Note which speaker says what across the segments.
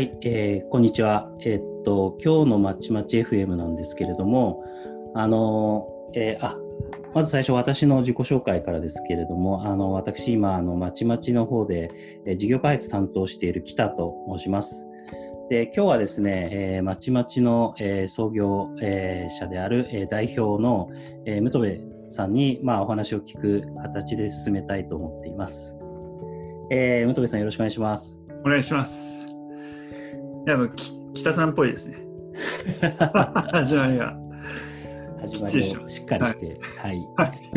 Speaker 1: はい、えーこんにちは。えーっと、今日のまちまち FM なんですけれども、あのーえーあ、まず最初私の自己紹介からですけれども、あの、私今、あの、まちまちの方で、えー事業開発担当している北と申します。で、今日はですね、えーまちまちの、えー創業、えー者である、えー代表の、えー、武部さんに、まあ、お話を聞く形で進めたいと思っています。えー、武部さんよろしくお願いします。
Speaker 2: お願いします。いや、もうき北さんっぽいですね。始まりが。
Speaker 1: 始ま
Speaker 2: り
Speaker 1: をしっかりして、はい。
Speaker 2: はい。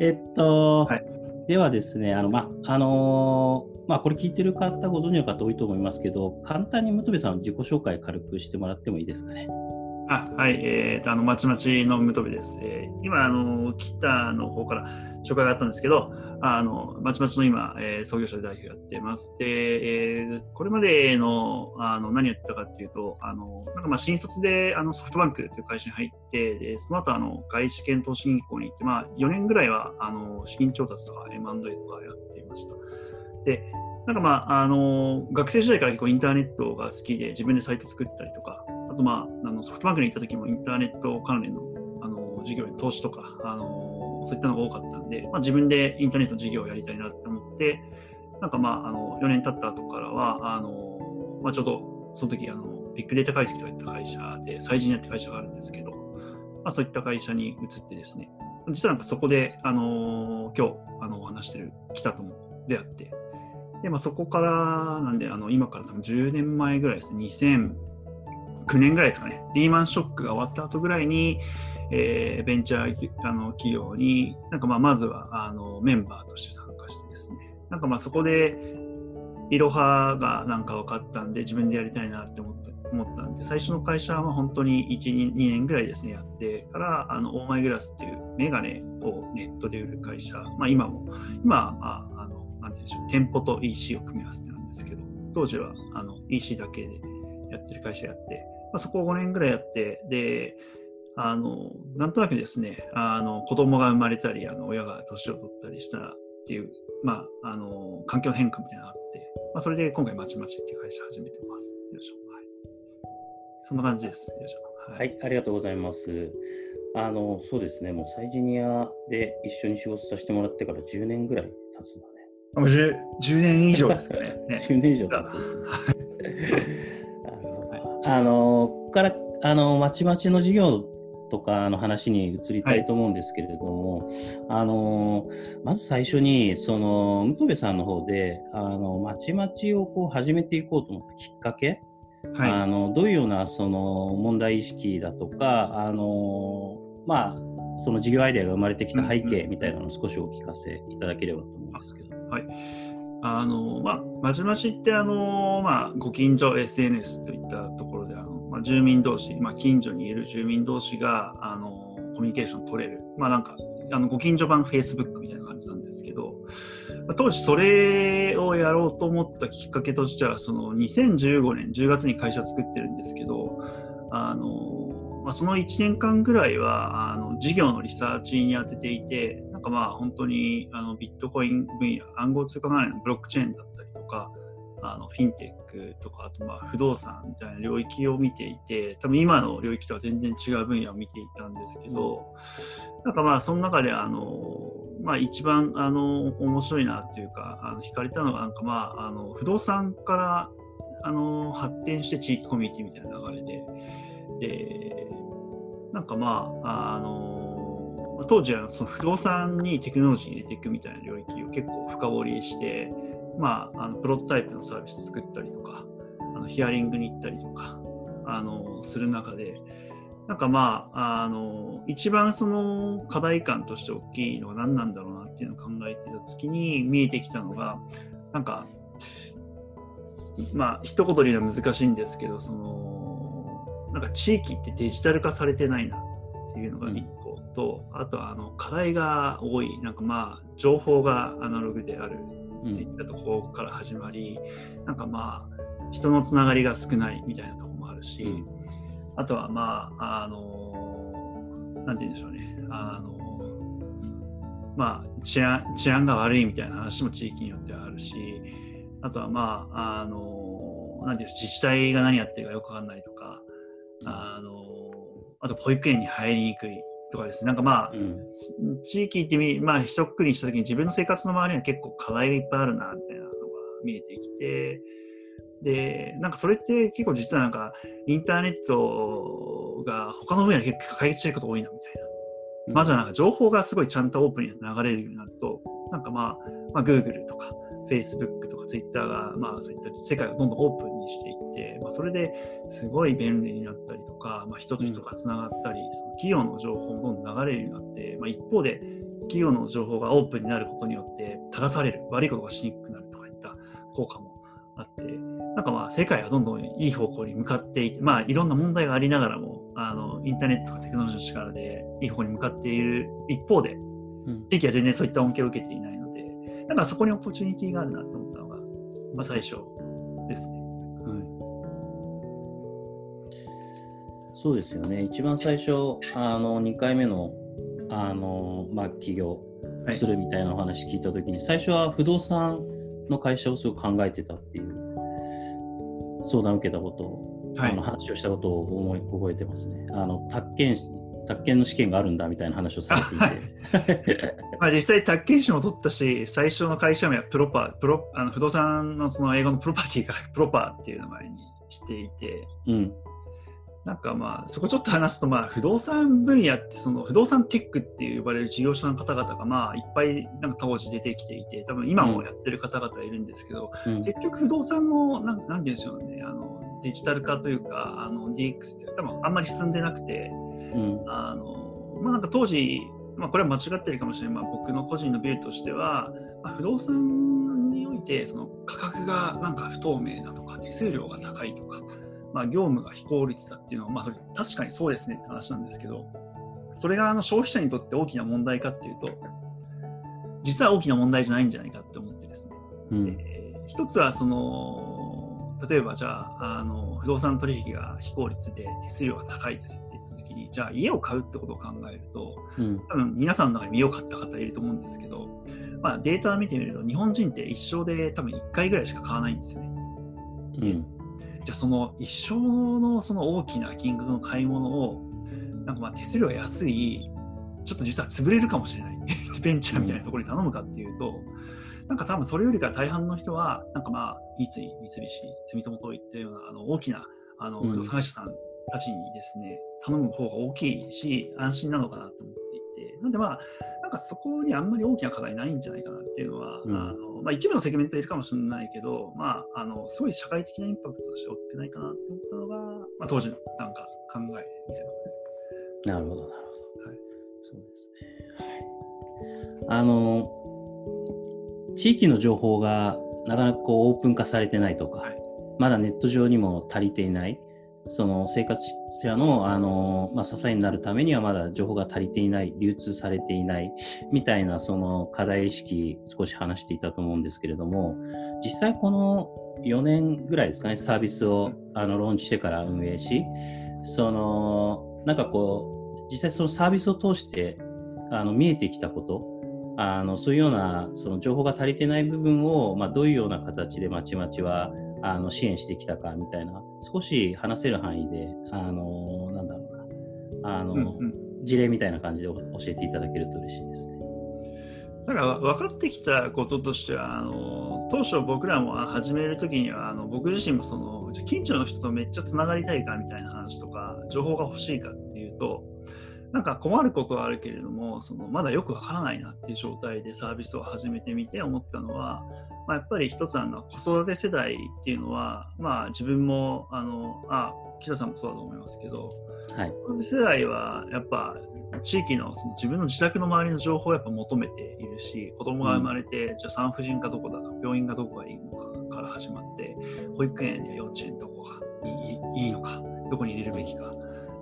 Speaker 1: えっと、
Speaker 2: はい
Speaker 1: ではですね、あの、ま、あのーまあ、これ聞いてる方ご存知の方多いと思いますけど、簡単に本部さんの自己紹介軽くしてもらってもいいですかね？
Speaker 2: あはい、えーと、あの、まちまちのムトベです。えー今、あの、北の方から紹介があったんですけど、あの、まちまちの今、えー創業者で代表やってます。で、えーこれまでの、あの、何やってたかっていうと、あの、なんかまあ、新卒で、あの、ソフトバンクという会社に入って、で、その後、あの、外資系投資銀行に行って、まあ、4年ぐらいは、あの、資金調達とか M&A とかやっていました。で、なんかまあ、あの、学生時代から結構インターネットが好きで、自分でサイト作ったりとか、とまあ、あのソフトバンクに行った時もインターネット関連のあの事業に投資とか、あのそういったのが多かったんで、まあ、自分でインターネット事業をやりたいなって思って、なんかまあ、あの4年経った後からは、あのまあ、ちょうどその時あのビッグデータ解析とかやった会社で、最人やって会社があるんですけど、まあ、そういった会社に移ってですね、実はなんかそこで、あの今日あの話してる北とも出会って、でまあ、そこからなんで、あの今から多分10年前ぐらいですね、9年ぐらいですかね、リーマンショックが終わった後ぐらいに、えーベンチャーあの企業に、なんかまあまずはあのメンバーとして参加してですね、なんかまあそこで、いろはがなんか分かったんで、自分でやりたいなって思った思ったんで、最初の会社は本当に1、2年ぐらいですね、やってから、あのオーマイグラスっていうメガネをネットで売る会社、まあ今も、今は、ああの、なんて言うんでしょう、店舗と EC を組み合わせてなんですけど、当時はあの EC だけでやってる会社やって、まあ、そこを5年ぐらいやって、で、あの、なんとなくですね、あの、子供が生まれたり、あの、親が年を取ったりしたっていう、まあ、あの、環境の変化みたいなのがあって、まあ、それで今回、まちまちっていう会社始めてます。よいしょ。はい。そんな感じです。よいしょ。
Speaker 1: はい、ありがとうございます。あの、そうですね、もうサイジニアで一緒に仕事させてもらってから10年ぐらい経つんだね。
Speaker 2: もう 10, 10年以上ですかね。ね
Speaker 1: 10年以上経つんですね。あの、ここから、あの、まちまちの事業とかの話に移りたいと思うんですけれども、あの、まず最初に、その、向部さんの方で、あの、まちまちをこう始めていこうと思ったきっかけ、
Speaker 2: はい。
Speaker 1: あのどういうようなその問題意識だとか、あのまあ、その事業アイデアが生まれてきた背景みたいなのを少しお聞かせいただければと思うんですけど。
Speaker 2: あの、まあ、まちまちって、あの、まあ、ご近所 SNS といったところあ、住民同士、まあ、近所にいる住民同士が、あの、コミュニケーション取れる。まあ、なんか、あの、ご近所版 Facebook みたいな感じなんですけど、まあ当時それをやろうと思ったきっかけとしては、その2015年10月に会社作ってるんですけど、あの、まあ、その1年間ぐらいは、あの、事業のリサーチに当てていて、なんかまあ本当にあのビットコイン分野、暗号通貨関連のブロックチェーンだったりとか、あのフィンテックとか、あとまあ不動産みたいな領域を見ていて、多分今の領域とは全然違う分野を見ていたんですけど、なんかまあその中であの、まあ一番あの面白いなっていうか、あの惹かれたのがなんかまああの不動産からあの発展して地域コミュニティみたいな流れで、で、なんかまあ、あの、まあ当時はその不動産にテクノロジー入れていくみたいな領域を結構深掘りして、まあ、あのプロトタイプのサービス作ったりとか、あのヒアリングに行ったりとか、あの、する中で、なんかまあ、あの、一番その課題感として大きいのは何なんだろうなっていうのを考えていたときに見えてきたのが、なんか、まあ、一言で言うのは難しいんですけど、その、なんか地域ってデジタル化されてないなっていうのが一個と、あとはあの課題が多い、なんかまあ、情報がアナログである
Speaker 1: うん
Speaker 2: っていったところから始まり、なんかまあ、人のつながりが少ないみたいなところもあるし、
Speaker 1: うん。
Speaker 2: あとはまあ、あの、なんて言うんでしょうね、あの、まあ、治安治安が悪いみたいな話も地域によってはあるし、あとはまあ、あの、なんていう自治体が何やってるかよくわかんないとか、あのあと保育園に入りにくいとかですね、なんかまあ、うん、地域ってみ、まあ、一括りにしたときに自分の生活の周りには結構課題がいっぱいあるな、みたいなのが見えてきて、で、なんかそれって結構実はなんかインターネットが他の分野で結構解決してること多いな、みたいな。まずはなんか情報がすごいちゃんとオープンに流れるようになると、なんかまあ、まあ、Google とか Facebook とか Twitter が、まあそういった世界をどんどんオープンにしていって、まあそれですごい便利になったりとか、まあ人と人がつながったり、その企業の情報もどんどん流れるようになって、まあ一方で企業の情報がオープンになることによって正される、悪いことがしにくくなるとかいった効果もあって、なんかまあ世界はどんどんいい方向に向かっていて、まあいろんな問題がありながらも、あのインターネットとかテクノロジーの力でいい方向に向かっている一方で、地域は全然そういった恩恵を受けていないので、だからそこにオポチュニティがあるなと思ったのが、まあ、最初ですね。はい、
Speaker 1: そうですよね。一番最初、あの2回目のあの、まあ、起業するみたいなお話聞いたときに、はい、最初は不動産の会社をすごく考えてたっていう相談を受けたことを、はい、あの話をしたことを思い覚えてますね。あの宅建宅建の試験があるんだみたい。な話をされていて。
Speaker 2: まあ実際宅建士も取ったし、最初の会社名はプロパー、プロあの不動産のその英語のプロパティから プロパーっていう名前にしていて、うん、なんかまあそこちょっと話すとまあ不動産分野ってその不動産テックって呼ばれる事業者の方々がまあいっぱいなんか当時出てきていて多分今もやってる方々いるんですけど、うん、結局不動産のなんなんて言うんでしょうね。あのデジタル化というかあの DX って多分あんまり進んでなくて、うん、あのまあ、なんか当時、まあ、これは間違ってるかもしれない、まあ、僕の個人のビルとしては、まあ、不動産においてその価格がなんか不透明だとか手数料が高いとか、まあ、業務が非効率だっていうのは、まあ、それ確かにそうですねって話なんですけどそれがあの消費者にとって大きな問題かっていうと実は大きな問題じゃないんじゃないかって思ってですね、うん、えー、一つはその例えばじゃああの不動産取引が非効率で手数料が高いですにじゃあ家を買うってことを考えると、うん、多分皆さんの中に家を買った方いると思うんですけど、まあ、データを見てみると日本人って一生で多分1回ぐらいしか買わないんですよね。うん、じゃあその一生のその大きな金額の買い物をなんかまあ手数料が安いちょっと実は潰れるかもしれない。ベンチャーみたいなところに頼むかっていうと、うん、なんか多分それよりか大半の人はなんかまあ三井三菱住友といったようなあの大きなあの不動産会社さんたちにですね、頼む方が大きいし、安心なのかなと思っていて、なんでまあ、なんかそこにあんまり大きな課題ないんじゃないかなっていうのは、うん、あのまあ、一部のセグメントいるかもしれないけど、まあ、あのすごい社会的なインパクトとして大きくないかなと思ったのが、まあ、当時のなんか考えみたいなことです
Speaker 1: ね。なるほど、なるほど。はい、そうですね。はい、あの、地域の情報がなかなかこうオープン化されてないとか、はい、まだネット上にも足りていない。その生活者のあの、まあ、支えになるためにはまだ情報が足りていない、流通されていないみたいなその課題意識、少し話していたと思うんですけれども、実際この4年ぐらいですかね、サービスをあのローンチしてから運営し、そのなんかこう、実際そのサービスを通してあの見えてきたこと、あのそういうようなその情報が足りてない部分を、まあ、どういうような形でまちまちはあの支援してきたかみたいな、少し話せる範囲で、あのなんだろうな、あの、うんうん、事例みたいな感じで教えていただけると嬉しいですね。
Speaker 2: だから分かってきたこととしてはあの当初僕らも始めるときにはあの僕自身もその近所の人とめっちゃつながりたいかみたいな話とか情報が欲しいかっていうとなんか困ることはあるけれどもそのまだよくわからないなっていう状態でサービスを始めてみて思ったのはまあ、やっぱり一つあの子育て世代っていうのは、まあ、自分もあのあ北さんもそうだと思いますけど、はい、子育て世代はやっぱ地域のその自分の自宅の周りの情報をやっぱ求めているし子供が生まれて、うん、じゃあ産婦人科どこだと病院がどこがいいのかから始まって保育園や幼稚園どこがいいいいのかどこに入れるべきか。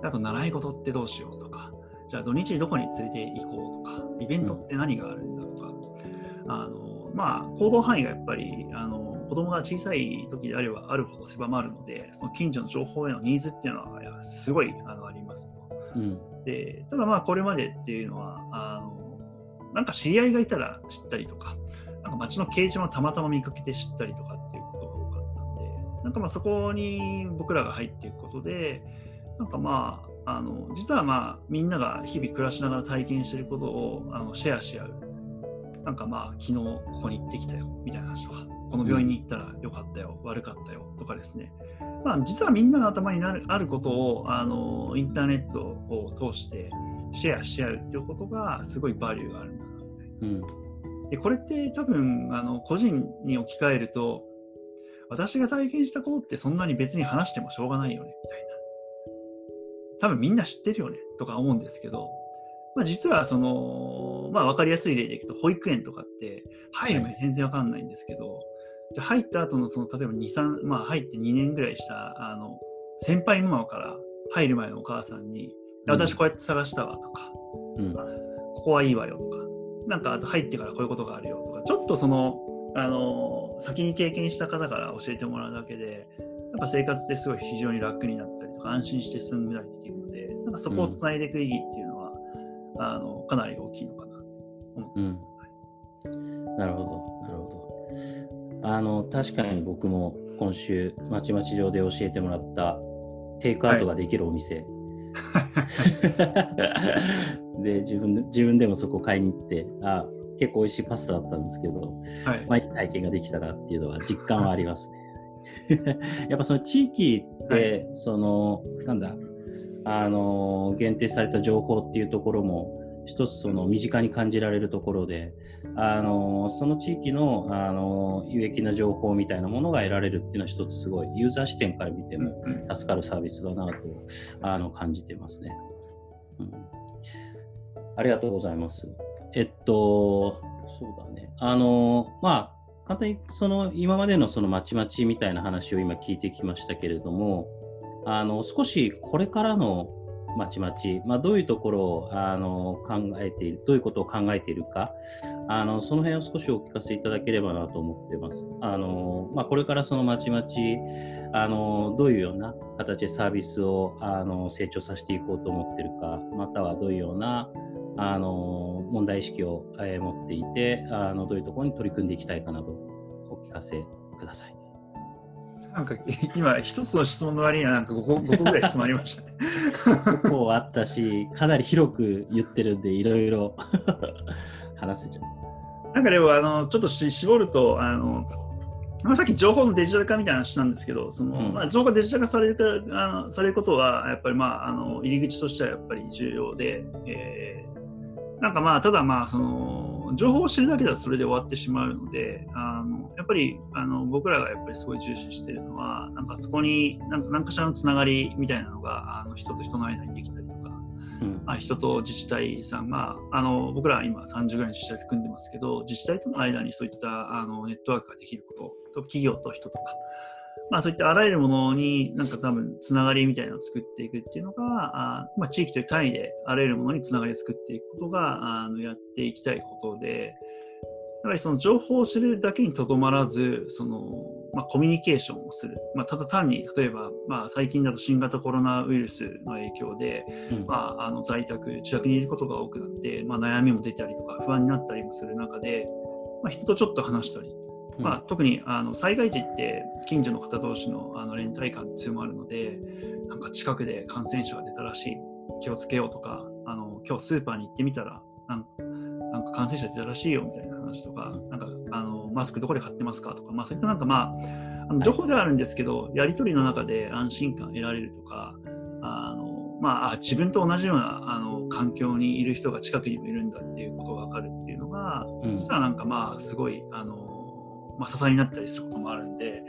Speaker 2: あと習い事ってどうしようとかじゃあ土日どこに連れて行こうとかイベントって何があるんだとか、うん、あのまあ、行動範囲がやっぱりあの子供が小さい時であればあるほど狭まるので、その近所の情報へのニーズっていうのはすごいあのありますと。うん、でただまあこれまでっていうのはあのなんか知り合いがいたら知ったりとか、なんか街の掲示板をたまたま見かけて知ったりとかっていうことが多かったんで、なんかまあそこに僕らが入っていくことで、なんかまあ、あの実はまあみんなが日々暮らしながら体験していることをあのシェアし合う。なんかまあ昨日ここに行ってきたよみたいな話とか、この病院に行ったらよかったよ、悪かったよとかですね。まあ実はみんなの頭になるあることをあのインターネットを通してシェアし合うっていうことがすごいバリューがあるんだなみたいな。
Speaker 1: うん。
Speaker 2: でこれって多分あの個人に置き換えると私が体験したことってそんなに別に話してもしょうがないよねみたいな多分みんな知ってるよねとか思うんですけど、まあ、実はその、まあ、分かりやすい例でいくと保育園とかって入る前全然分かんないんですけど、じゃあ入った後のその例えば23、まあ、入って2年ぐらいしたあの先輩ママから入る前のお母さんに、私こうやって探したわとか、
Speaker 1: うん。
Speaker 2: ここはいいわよとか、なんかあと入ってからこういうことがあるよとか、ちょっとその、あの先に経験した方から教えてもらうだけで、なんか生活ってすごい非常に楽になったりとか、安心して進んだりできるので、なんかそこをつないでいく意義っていうのは、あのかなり大きいのかなと思って
Speaker 1: うん。なるほど、なるほど。あの、確かに僕も今週、まちまち上で教えてもらったテイクアウトができるお店。で自分で、自分でもそこ買いに行って、あ結構美味しいパスタだったんですけど、
Speaker 2: はい。
Speaker 1: まあ、いい体験ができたなっていうのは実感はありますね。やっぱその地域で、その、なんだ、あの、限定された情報っていうところも、一つその身近に感じられるところで、あのその地域のあの有益な情報みたいなものが得られるっていうのは一つすごいユーザー視点から見ても
Speaker 2: うん
Speaker 1: 助かるサービスだなとあの感じてますね、うん。ありがとうございます。えっと、そうだね。あの、まあ、簡単にその今までのそのまちまちみたいな話を今聞いてきましたけれども、あの少しこれからのまちまち、まあ、どういうところをあの考えている、どういうことを考えているか、あのその辺を少しお聞かせいただければなと思ってます。あのまあ、これからそのまちまちあの、どういうような形でサービスをあの成長させていこうと思ってるか、またはどういうようなあの問題意識を、え持っていてあの、どういうところに取り組んでいきたいかなどお聞かせください。
Speaker 2: なんか 今、一つの質問の割にはなんか 5, 個5個ぐらい質問ありましたね。
Speaker 1: 結構あったし、かなり広く言ってるんで、いろいろ 話せちゃう。
Speaker 2: なんかでもあのちょっとし絞るとあの、まあ、さっき情報のデジタル化みたいな話なんですけどその、
Speaker 1: うん
Speaker 2: まあ、情報がデジタル化されるかあのされることはやっぱり、まあ、あの入り口としてはやっぱり重要で、えーなんかまあただまあその情報を知るだけではそれで終わってしまうのであのやっぱりあの僕らがやっぱりすごい重視しているのはなんかそこになんか何かしらのつながりみたいなのがあの人と人の間にできたりとか
Speaker 1: うん。
Speaker 2: まあ、人と自治体さんがあの僕らは今30ぐらいの自治体と組んでますけど自治体との間にそういったあのネットワークができることと企業と人とか、まあ、そういったあらゆるものになんか多分つながりみたいなのを作っていくっていうのがあ、まあ、地域という単位であらゆるものにつながりを作っていくことがあのやっていきたいことでやはりその情報を知るだけにとどまらずその、まあ、コミュニケーションをする、まあ、ただ単に例えば、まあ、最近だと新型コロナウイルスの影響で
Speaker 1: うん。
Speaker 2: まあ、あの在宅、自宅にいることが多くなって、まあ、悩みも出たりとか不安になったりもする中で、まあ、人とちょっと話したり、まあ、特にあの災害時って近所の方同士のあの連帯感強まるのでなんか近くで感染者が出たらしい気をつけようとかあの今日スーパーに行ってみたらなんか感染者出たらしいよみたいな話とかなんかあのマスクどこで買ってますかとか、まあ、そういったなんかまああの情報ではあるんですけど、やり取りの中で安心感得られるとかあの、まあ、あ自分と同じようなあの環境にいる人が近くにもいるんだっていうことが分かるっていうのが
Speaker 1: うん。
Speaker 2: 実はなんかまあすごいあの、まあ、支えになったりすることもあるんで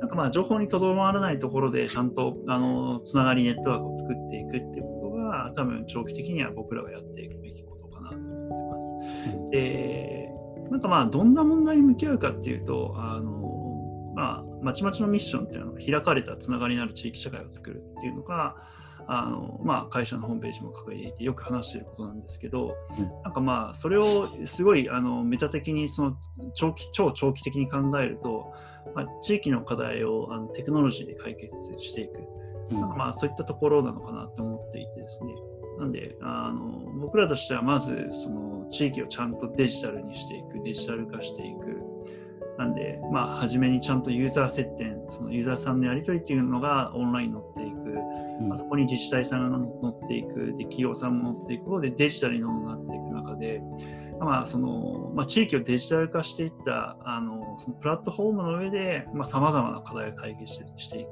Speaker 2: なんかまあ情報にとどまらないところでちゃんとあのつながりネットワークを作っていくっていうことが多分長期的には僕らがやっていくべきことかなと思ってます。でなんかまあどんな問題に向き合うかっていうとあの、まあ、まちまちのミッションっていうのは開かれたつながりのある地域社会を作るっていうのがあの、まあ、会社のホームページも掲げていてよく話していることなんですけど、
Speaker 1: うん。
Speaker 2: なんかまあそれをすごいあのメタ的にその長期超長期的に考えると、まあ、地域の課題をあのテクノロジーで解決していく。
Speaker 1: うん。
Speaker 2: なんかまあそういったところなのかなと思っていてですね。なんであの僕らとしてはまずその地域をちゃんとデジタルにしていくデジタル化していく。なんで、まあ、初めにちゃんとユーザー接点、そのユーザーさんのやり取りっていうのがオンラインに乗っていく、うん、まあ、そこに自治体さんが乗っていく、で企業さんも乗っていく。ことでデジタルになっていく中で、まあそのまあ、地域をデジタル化していったあのそのプラットフォームの上でさまざ、まな課題を解決していく、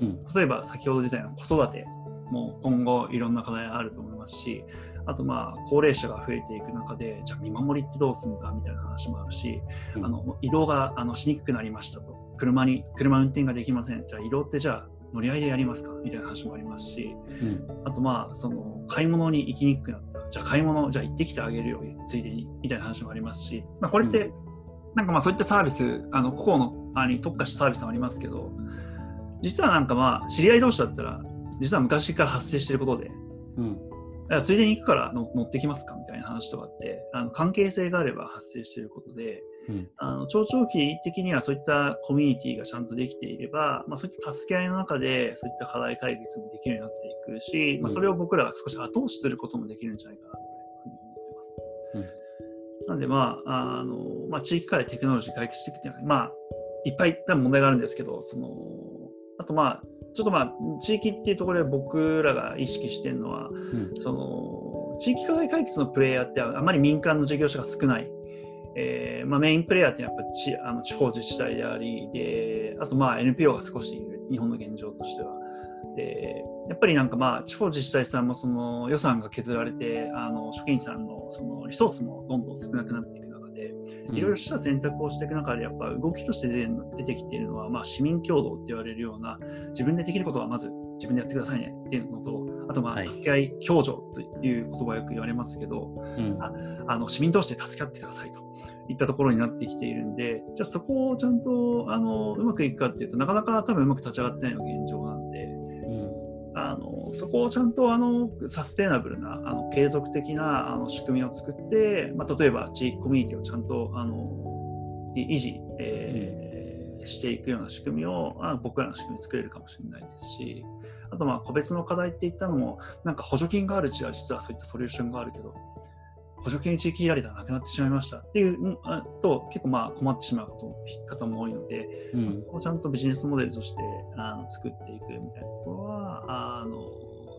Speaker 2: うん、例えば先ほど出たような子育ても今後いろんな課題あると思いますしあとまあ高齢者が増えていく中でじゃあ見守りってどうするんだみたいな話もあるし、うん、あの移動があのしにくくなりましたと。車に車運転ができません。じゃあ移動ってじゃあ乗り合いでやりますか？みたいな話もありますし、うん、あとまあその買い物に行きにくくなった。じゃあ買い物じゃあ行ってきてあげるよついでに。みたいな話もありますし、まあ、これって、うん、なんかまあそういったサービスあの個々のあに特化したサービスもありますけど実はなんかまあ知り合い同士だったら実は昔から発生していることで、うん、ついでに行くから乗ってきますか？みたいな話とかってあの関係性があれば発生していることで、うん、あの長長期的にはそういったコミュニティがちゃんとできていれば、まあ、そういった助け合いの中でそういった課題解決もできるようになっていくし、うん、まあ、それを僕らが少し後押しすることもできるんじゃないかなというふうに思ってます。うん、なので、まああのまあ、地域課題テクノロジー解決していくっていうのは、まあ、いっぱい多分問題があるんですけどそのあとまあちょっとまあ地域っていうところで僕らが意識してるのは、うん、その地域課題解決のプレイヤーってあまり民間の事業者が少ない。えーまあ、メインプレイヤーってやっぱ地あの地方自治体でありであとまあ NPO が少しいる日本の現状としては。でやっぱりなんかまあ地方自治体さんもその予算が削られてあの職員さんのそのリソースもどんどん少なくなっていく中でいろいろした選択をしていく中でやっぱ動きとして出てきているのはまあ市民共同って言われるような自分でできることはまず自分でやってくださいねっていうのとあとまあ助け合い共助という言葉よく言われますけど、うん、ああの市民同士で助け合ってくださいといったところになってきているんでじゃあそこをちゃんとあのうまくいくかっていうとなかなか多分うまく立ち上がってないのが現状なんで、うん、あのそこをちゃんとあのサステナブルなあの継続的なあの仕組みを作って、まあ、例えば地域コミュニティをちゃんとあの維持、えー、うん、していくような仕組みをあ僕らの仕組み作れるかもしれないですし。あとまあ個別の課題っていったのも、なんか補助金があるうちは実はそういったソリューションがあるけど、補助金地域やりがなくなってしまいましたっていうと結構まあ困ってしまうこと方も多いので、うん、そこをちゃんとビジネスモデルとしてあの作っていくみたいなところはあの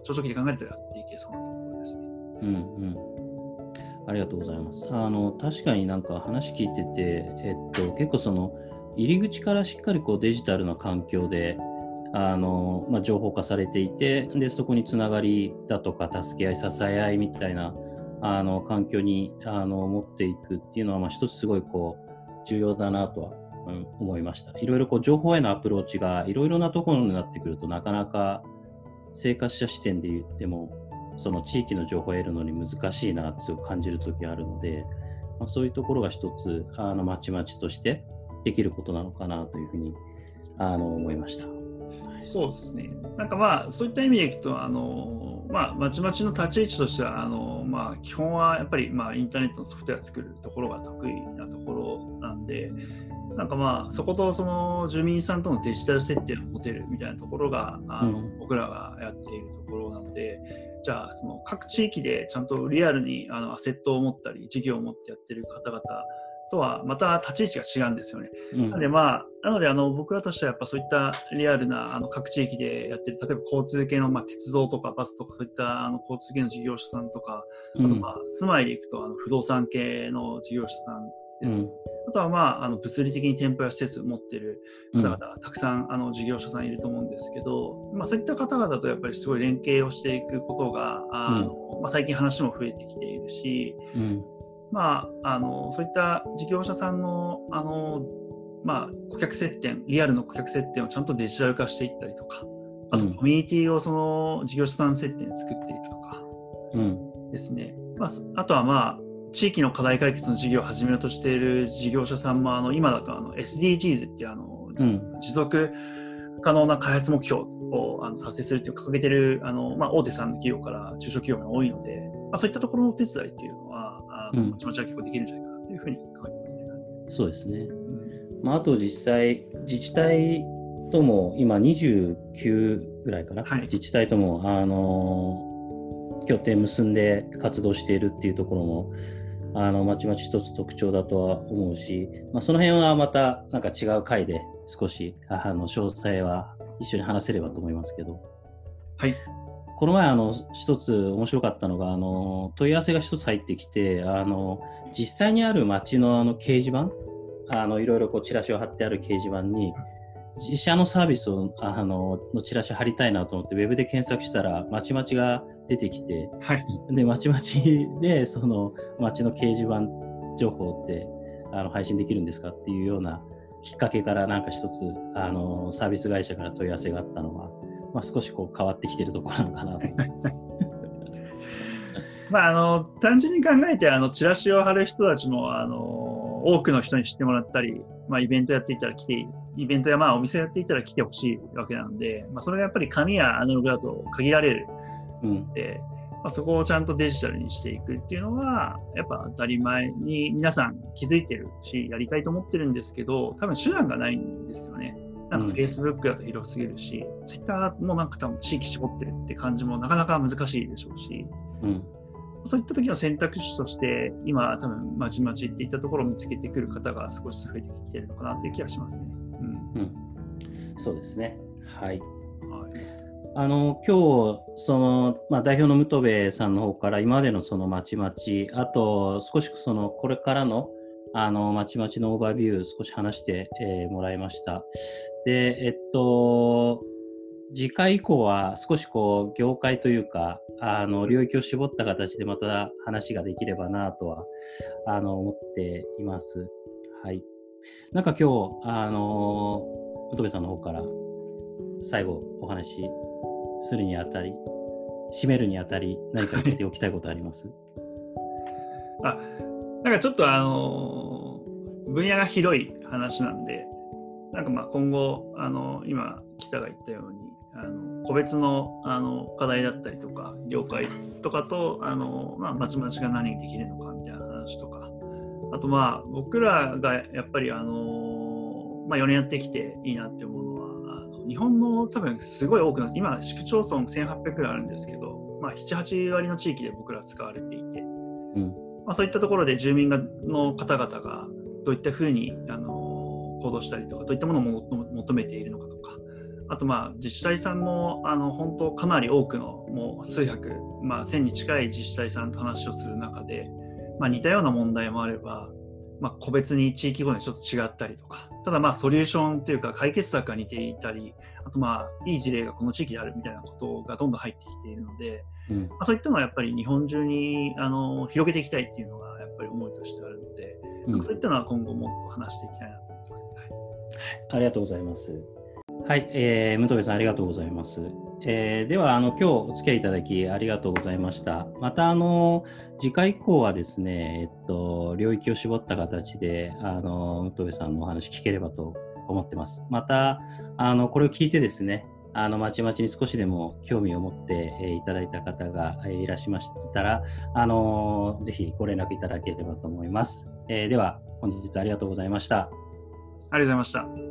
Speaker 2: 長長期で考えるとやっていけそうなところですね。うん
Speaker 1: うん、ありがとうございます。あの確かになんか話聞いてて、えっと、結構その入り口からしっかりこうデジタルな環境であの、まあ、情報化されていてでそこにつながりだとか助け合い支え合いみたいなあの環境にあの持っていくっていうのは、まあ、一つすごいこう重要だなとは、思いました。いろいろこう情報へのアプローチがいろいろなところになってくるとなかなか生活者視点で言ってもその地域の情報を得るのに難しいなって感じる時あるので、まあ、そういうところが一つあのまちまちとしてできることなのかなというふうにあの思いました。
Speaker 2: そうですね。なんかまあ、そういった意味でいくと、あの、まあ、まちまちの立ち位置としては、あの、まあ、基本はやっぱり、まあ、インターネットのソフトウェア作るところが得意なところなんで、なんかまあ、そことその住民さんとのデジタル接点を持てるみたいなところが、あの、うん、僕らがやっているところなので、じゃあ、その各地域でちゃんとリアルにあのアセットを持ったり、事業を持ってやってる方々とはまた立ち位置が違うんですよね。うん、なので、まあ、なのであの僕らとしてはやっぱそういったリアルなあの各地域でやってる例えば交通系の、まあ、鉄道とかバスとかそういったあの交通系の事業者さんとか、あとまあ住まいでいくとあの不動産系の事業者さんです、ね、うん、あとは、まあ、あの物理的に店舗や施設を持ってる方々、うん、たくさんあの事業者さんいると思うんですけど、まあ、そういった方々とやっぱりすごい連携をしていくことがあの、まあ、最近話も増えてきているし、まあ、あのそういった事業者さんのあの、まあ、顧客接点リアルの顧客接点をちゃんとデジタル化していったりとかあとコミュニティをその事業者さん接点で作っていくとかですね、うん、まあ、あとはまあ地域の課題解決の事業を始めようとしている事業者さんもあの今だとあの SDGs っていうあの、うん、持続可能な開発目標をあの達成するっていう掲げてるあの、まあ、大手さんの企業から中小企業が多いので、まあ、そういったところのお手伝いっていうのはうん、気持ちは結構できるんじゃないかなというふうに考えてますね。
Speaker 1: そうですね。うん、まあ、あと実際、自治体とも今29ぐらいかな、はい、自治体とも、あの協定結んで活動しているっていうところもあのまちまち一つ特徴だとは思うし、まあ、その辺はまたなんか違う回で少しあの詳細は一緒に話せればと思いますけど。
Speaker 2: はい。
Speaker 1: この前あの一つ面白かったのがあの問い合わせが一つ入ってきてあの実際にある街のあの掲示板あのいろいろこうチラシを貼ってある掲示板に自社のサービスをあののチラシ貼りたいなと思ってウェブで検索したらまちまちが出てきて、
Speaker 2: はい、
Speaker 1: でまちまちでその街の掲示板情報ってあの配信できるんですかっていうようなきっかけからなんか一つあのサービス会社から問い合わせがあったのは、まあ、少しこう変わってきてるところなのかなと。
Speaker 2: まあ、あの単純に考えてあのチラシを貼る人たちもあの多くの人に知ってもらったり、まあ、イベントやっていたら来てイベントやまあお店やっていたら来てほしいわけなんで、まあ、それがやっぱり紙やアナログだと限られるので、うん、まあ、そこをちゃんとデジタルにしていくっていうのはやっぱ当たり前に皆さん気づいてるしやりたいと思ってるんですけど多分手段がないんですよね。なんか Facebook だと広すぎるし、うん、Twitter もなんか多分地域絞ってるって感じもなかなか難しいでしょうし、うん、そういった時の選択肢として、今、多分まちまちっていったところを見つけてくる方が少し増えてきてるのかなという気がしますね。うん、うん、
Speaker 1: そうですね。はい。はい、あの今日その、まあ、代表の武部さんの方から今までのそのまちまち、あと少しそのこれからのあのまちまちのオーバービュー少し話して、えー、もらいました。で、えっと、次回以降は少しこう業界というかあの領域を絞った形でまた話ができればなとはあの思っています。はい。なんか今日あの乙部さんの方から最後お話しするにあたり締めるにあたり何か言っておきたいことあります？
Speaker 2: あなんかちょっとあの分野が広い話なんでなんかまあ今後あの今北が言ったようにあの個別のあの課題だったりとか業界とかとあの、まあ、まちまちが何できるのかみたいな話とかあとまあ僕らがやっぱりあの、まあ、4年やってきていいなって思うのはあの日本の多分すごい多くの今市区町村1800くらいあるんですけど、まあ、78割の地域で僕ら使われていて、うん。まあ、そういったところで住民がの方々がどういったふうにあの行動したりとかどういったものを求めているのかとか。あとまあ自治体さんもあの本当かなり多くのもう数百、まあ、1000に近い自治体さんと話をする中で、まあ、似たような問題もあれば、まあ、個別に地域ごとにちょっと違ったりとか。ただまあソリューションというか解決策が似ていたりあとまあいい事例がこの地域であるみたいなことがどんどん入ってきているので、うん、まあ、そういったのはやっぱり日本中にあの広げていきたいっていうのがやっぱり思いとしてあるので、うん、そういったのは今後もっと話していきたいなと思ってます、はい、
Speaker 1: ありがとうございます。はい、えー、武藤さんありがとうございます。えー、ではあの今日お付き合いいただきありがとうございました。またあの次回以降はですね、えっと領域を絞った形であの武藤さんのお話聞ければと思ってます。またあのこれを聞いてですね、あのまちまちに少しでも興味を持って、え、いただいた方が、え、いらっしゃいましたら、あのぜひご連絡いただければと思います。え、では本日ありがとうございました。あ
Speaker 2: りがとうございました。